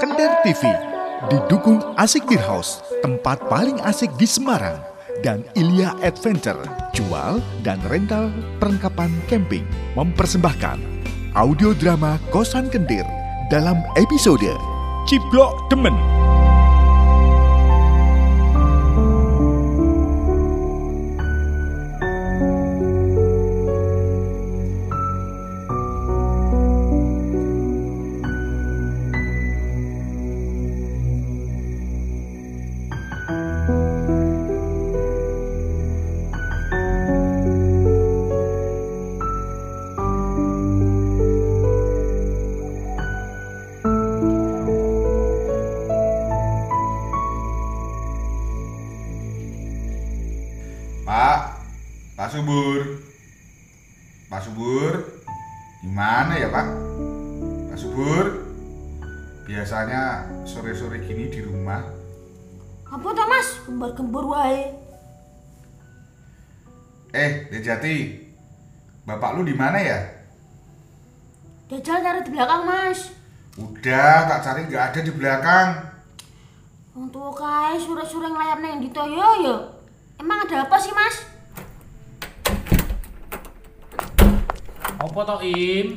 Kender TV didukung Asik Beer House, tempat paling asik di Semarang dan Ilya Adventure, jual dan rental perlengkapan camping mempersembahkan audio drama Kosan Kendir dalam episode Ciblok Demen. Pak, Pak Subur, Pak Subur, gimana ya Pak? Pak Subur, biasanya sore-sore gini di rumah. Apa tuh mas? Kembar-kembar wae. Eh, Dejati, bapak lu di mana ya? Dajal cari di belakang mas. Udah, tak cari nggak ada di belakang. Wong tua kae sore-sore ngelayap neng di toyo yo. Emang ada apa sih mas? Apa toh Im?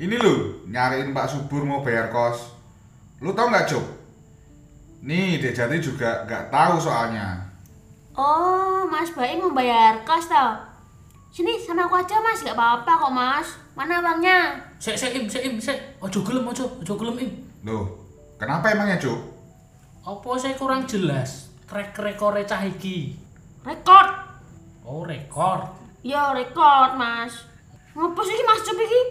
Ini lu nyariin Pak Subur mau bayar kos. Lu tau nggak Cuk? Nih, Dejati juga nggak tahu soalnya. Oh, Mas Baim mau bayar kos tau. Sini sama aku aja mas, gak apa-apa kok mas. Mana uangnya? Sik sik Im, sik Im, sik. Ojo gelem ojo, ojo gelem Im. Loh, kenapa emangnya Cuk? Apa saya kurang jelas? Track record cah iki. Rekod. Oh, rekor. Ya rekod mas. Ngapa sih mas Cup iki?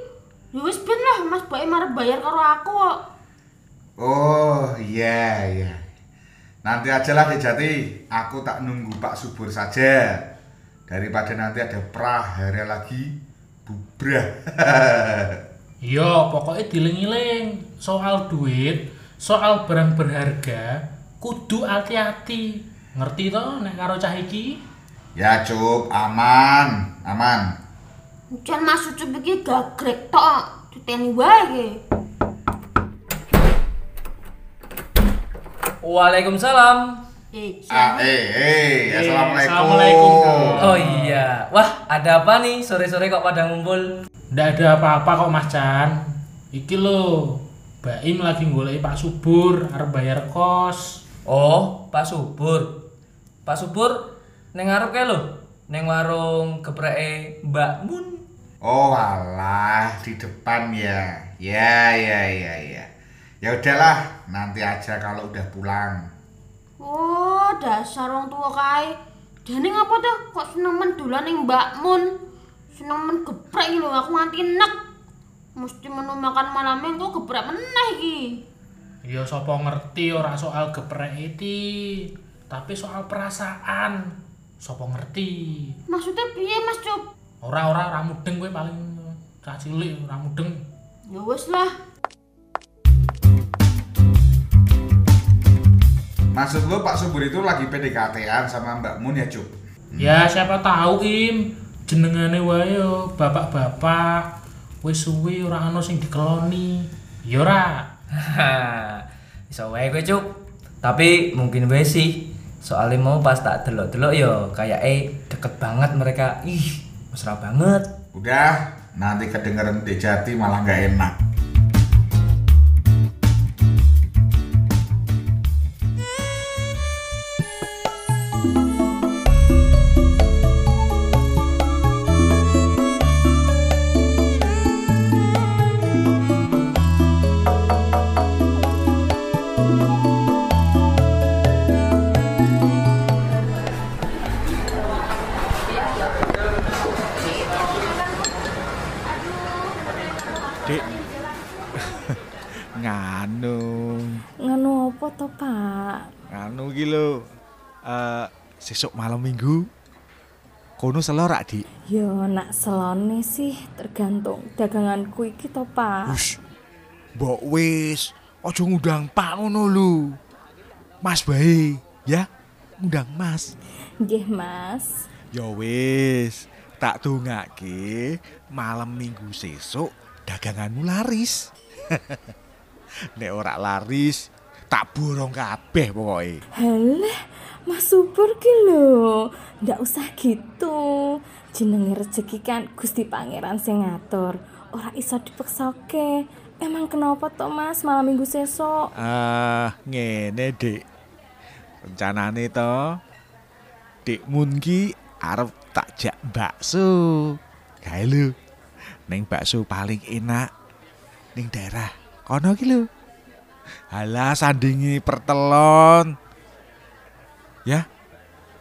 Ya wis ben lah Mas Baim arep bayar karo aku kok. Oh iya iya. Nanti aja lah Dejati, aku tak nunggu Pak Subur saja. Daripada nanti ada prahara lagi bubrah. Iya, pokoknya diling-iling. Soal duit, soal barang berharga, kudu hati-hati. Ngerti toh nek karo cah iki? ya Cuk, aman, aman. Jan Mas Cup iki gagrek tok. Diteni wae iki. Waalaikumsalam. Eh, Ah, siapa? eh, eh, assalamualaikum. Assalamualaikum. Oh iya. Wah, ada apa nih sore-sore kok pada ngumpul? Ndak ada apa-apa kok Mas Chan. Iki lho, Baim lagi golek Pak Subur arep bayar kos. Oh, Pak Subur. Pak Subur neng ngarep kae lho. Neng warung gepreke Mbak Mun. Oh alah, di depan ya. Ya, ya, ya, ya. Ya udahlah, nanti aja kalau udah pulang. Oh, dasar wong tua kae. Dene ngapa tuh kok seneng men dolan ning Mbak Mun? Seneng men geprek lho, aku nganti enek. Mesti menu makan malamnya kok geprek meneh iki. Ya sapa ngerti ora soal geprek iki, tapi soal perasaan. Sapa ngerti? Maksudnya piye Mas Cup? Ora ora ora mudeng kowe paling cah cilik ora mudeng. Ya wis lah. Maksud lu Pak Subur itu lagi PDKT-an sama Mbak Mun ya, Cuk? Ya siapa tahu Im, jenengane wae yo bapak-bapak. Wis suwi ora ana sing dikeloni. Ya ora. Iso wae kowe, Cuk. Tapi mungkin wae sih. Soalnya mau pas tak delok-delok yo kayak eh deket banget mereka. Ih, mesra banget. Udah, nanti kedengeran Dejati malah nggak enak. To, Pak? nganu iki lho. Eh, sesuk malam Minggu. Kono selorak, Dik. Yo nak selone sih tergantung daganganku iki to, Pak. Wus. Mbok wis, aja ngundang Pak ngono lho. Mas bae, ya. Ngundang Mas. Nggih, Mas. Ya wis, tak dongake malam Minggu sesuk daganganmu laris. Nek ora laris tak borong kabeh pokoke. Halah, Mas Subur ki lho. Ndak usah gitu. Jenenge rezeki kan Gusti Pangeran sing ngatur. Ora iso dipeksake. Emang kenapa toh Mas malam minggu sesok? Ah, ngene, Dik. Rencanane to Dik Mun ki arep tak jak bakso. Gawe lho. Ning bakso paling enak ning daerah kono ki lho. Halah sandingi pertelon. Ya.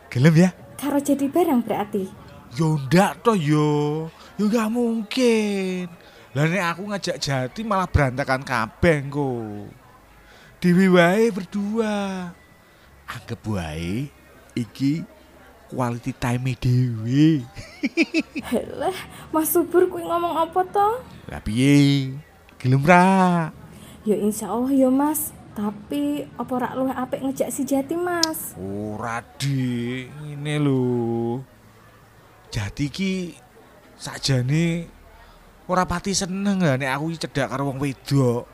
Gelem ya? Karo jadi barang berarti. Yo ndak toh yo. Yo gak mungkin. Lah nek aku ngajak Jati malah berantakan kabeh engko. Dewi wae berdua. Anggap wae iki quality time dewi. Halah, Mas Subur kuwi ngomong apa toh? Lah piye? Gelem ra? Ya insya Allah ya Mas. Tapi apa rak luwih apik ngejak si Jati Mas? Ora dik, ngene lho. Jati ki sakjane ora pati seneng lah nek aku iki cedhak karo wong wedok.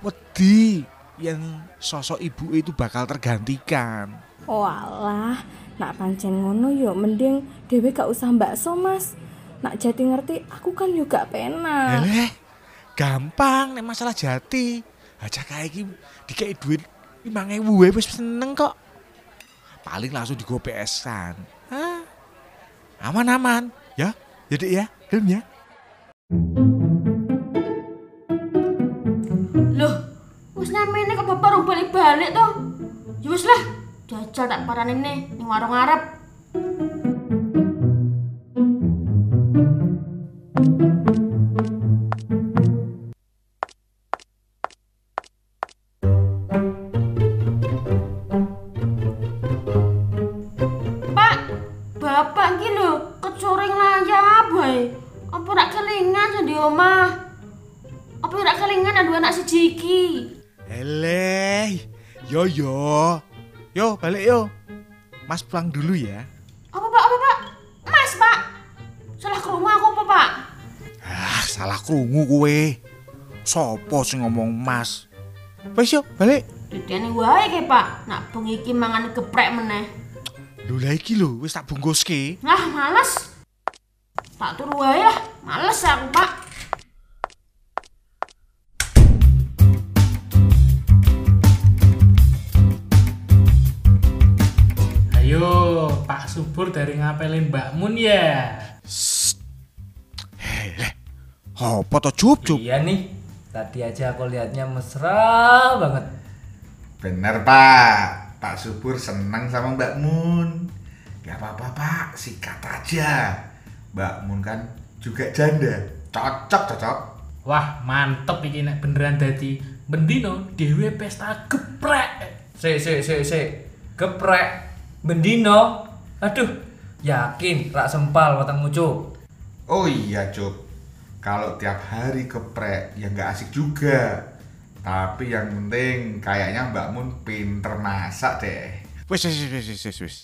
Wedi yang sosok ibu itu bakal tergantikan. Walah, nak pancen ngono ya mending dhewe gak usah bakso Mas. Nak Jati ngerti, aku kan yo gak penak. Eleh, gampang nek masalah jati. Aja kayak iki dikei duit 5000 wae wis seneng kok. Paling langsung digo PS-an. Hah? Aman-aman, ya. Jadi ya, gelem ya. Loh, wis namene kok bapak rung balik-balik toh. Ya lah, jajal tak parane nih ning warung Arab. Yo, balik yo. Mas pulang dulu ya. Apa pak, apa pak? Mas pak? Salah ke rumah aku apa pak? Ah, salah krungu kowe. Sopo sing ngomong Mas? Wes yo, balik. Didene wae ke pak, nak bengi iki mangan geprek meneh. Lho lah iki lho, wis tak bungkuske. Lah males. Tak turu wae lah, males aku pak. Dari ngapelin Mbak Mun ya. Eleh. Apa to cup cup? Iya nih. Tadi aja aku lihatnya mesra banget. Bener pak, Pak Subur seneng sama Mbak Mun. Gak apa-apa pak, sikat aja. Mbak Mun kan juga janda, cocok cocok. Wah, mantep iki nek beneran dadi bendino dhewe pesta geprek. Se se se se. Geprek. Bendino. Aduh. Yakin rak sempal watangmu cuk. Oh iya Cuk, kalau tiap hari geprek ya nggak asik juga. Tapi yang penting kayaknya Mbak Mun pinter masak deh. Wis wis wis wis wis wis.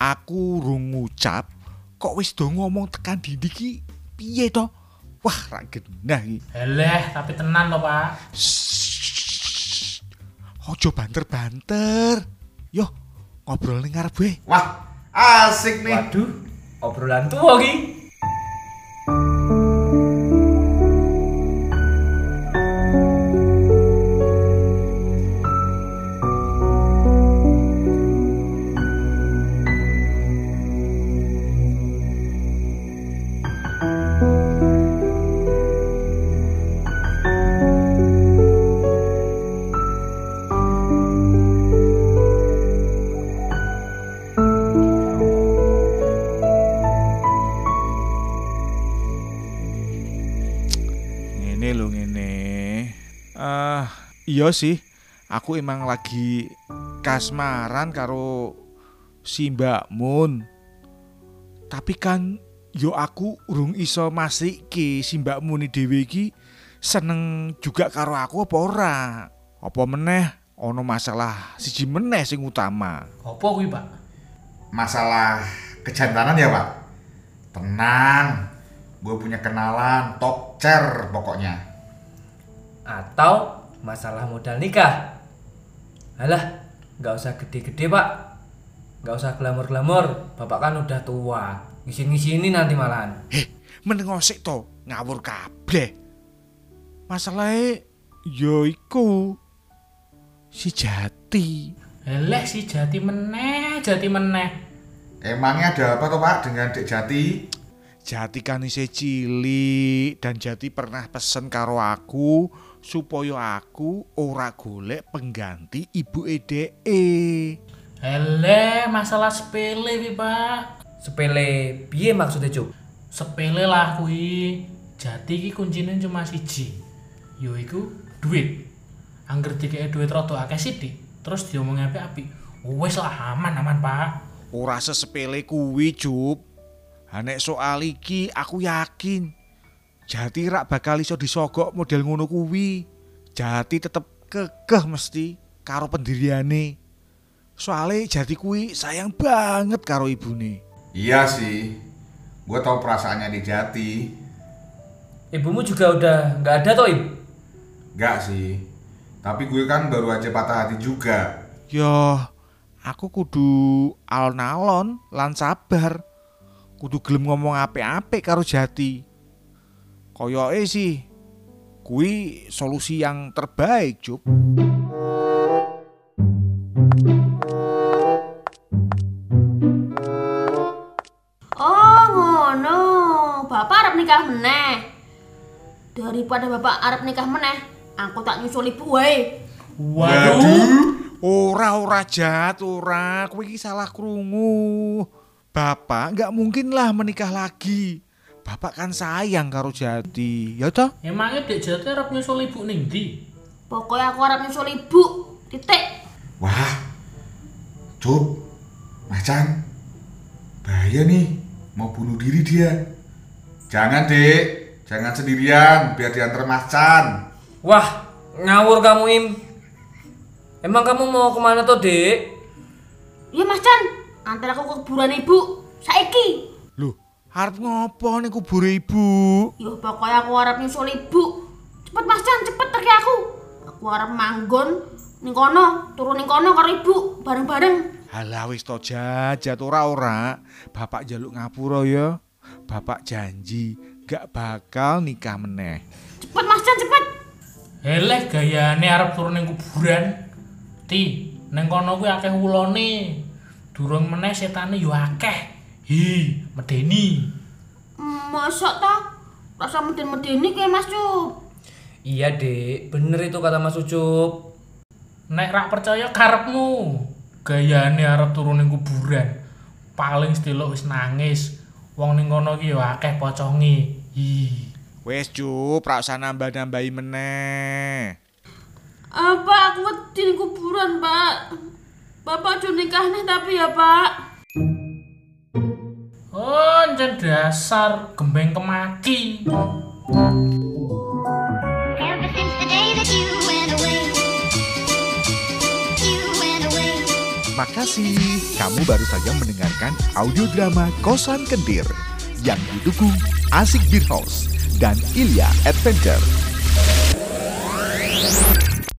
Aku rung ngucap kok wis do ngomong tekan Didi ki piye to? Wah, ra genah iki. Heleh, tapi tenan to, Pak. Shhh. Ojo banter-banter. Yo, ngobrol ning ngarep. Wah, asik nih. Waduh. Obrolan tua ki. Ngene ngene. Eh, iya sih. Aku emang lagi kasmaran karo si Mbak Mun. Tapi kan yo aku urung iso masiki si Mbak Mun dhewe iki seneng juga karo aku apa ora. Apa meneh ono masalah siji meneh sing utama. Apa kuwi, Pak? Masalah kejantanan ya Pak? Tenang, gue punya kenalan top chair pokoknya. Atau masalah modal nikah. Alah, nggak usah gede-gede pak. Nggak usah glamor-glamor. Bapak kan udah tua. Ngisi-ngisi nanti malahan. Heh, menengosik to ngawur kabeh. Masalahnya yo iku si Jati. Eleh si jati meneh, jati meneh. Emangnya ada apa tuh Pak dengan Dek Jati? Jati kan isih cilik dan Jati pernah pesen karo aku supaya aku ora golek pengganti ibu EDE. Eleh masalah sepele wi pak. Sepele, piye maksudnya cuk? Sepele lah kui. Jati ki kuncinya cuma siji. Yaiku duit. Angger dikei duit rada akeh sithik, terus diomong apik-apik. Wes lah aman aman pak. Ora sesepele kuwi, Jup. Hanek soal iki aku yakin Jati rak bakal iso disogok model ngono kuwi. Jati tetep kekeh mesti karo pendiriane. Soale Jati kuwi sayang banget karo ibune. Iya sih. Gue tau perasaannya di Jati. Ibumu juga udah nggak ada toh ibu? Enggak sih. Tapi gue kan baru aja patah hati juga. Yo, aku kudu alon-alon lan sabar. Kudu gelem ngomong apik-apik karo Jati. Koyoke sih kuwi solusi yang terbaik, Jup. Oh ngono, bapak arep nikah meneh. Daripada bapak arep nikah meneh, aku tak nyusul ibu wae. Waduh. Ora ora jat, ora. Kowe iki salah krungu. Bapak nggak mungkin lah menikah lagi. Bapak kan sayang karo Jati, ya toh? Emangnya dek jati arep nyusul ibu ning ndi? Pokoknya aku arep nyusul ibu. Titik. Wah. Cup. Macan. Bahaya nih. Mau bunuh diri dia. Jangan, Dek. Jangan sendirian, biar diantar Macan. Wah, ngawur kamu im. Emang kamu mau ke mana toh dek? Iya Mas Chan, antar aku ke kuburan ibu. Saiki. Loh, arep ngopo ning kubur ibu? Yo pokoknya aku arep nyusul ibu. Cepet Mas Chan, cepet terke aku. Aku arep manggon ning kono, turun ning kono karo ibu bareng-bareng. Halah wis to jajat ora-ora. Bapak jaluk ngapura ya. Bapak janji gak bakal nikah meneh. Cepet Mas Chan, cepet. Eleh gayane arep turun ning kuburan. Ti, ning kono kuwi akeh ulone. Durung meneh setane yo akeh. Hi, medeni. Mosok ta? Rasa meden-medeni kayak Mas Cup. Iya dek, bener itu kata Mas Ucup. Nek rak percaya karepmu. Gayane arep turun ning kuburan. Paling sedelok wis nangis. Wong ning kono ki yo akeh poconge. Hi. Wes Jup, ra usah nambah-nambahi meneh. Apa aku wedi kuburan, Pak? Bapak nikah nih tapi ya, Pak. Away, you went away. Makasih, kamu baru saja mendengarkan audio drama Kosan Kendir yang didukung Asik Beer House dan Ilya Adventure.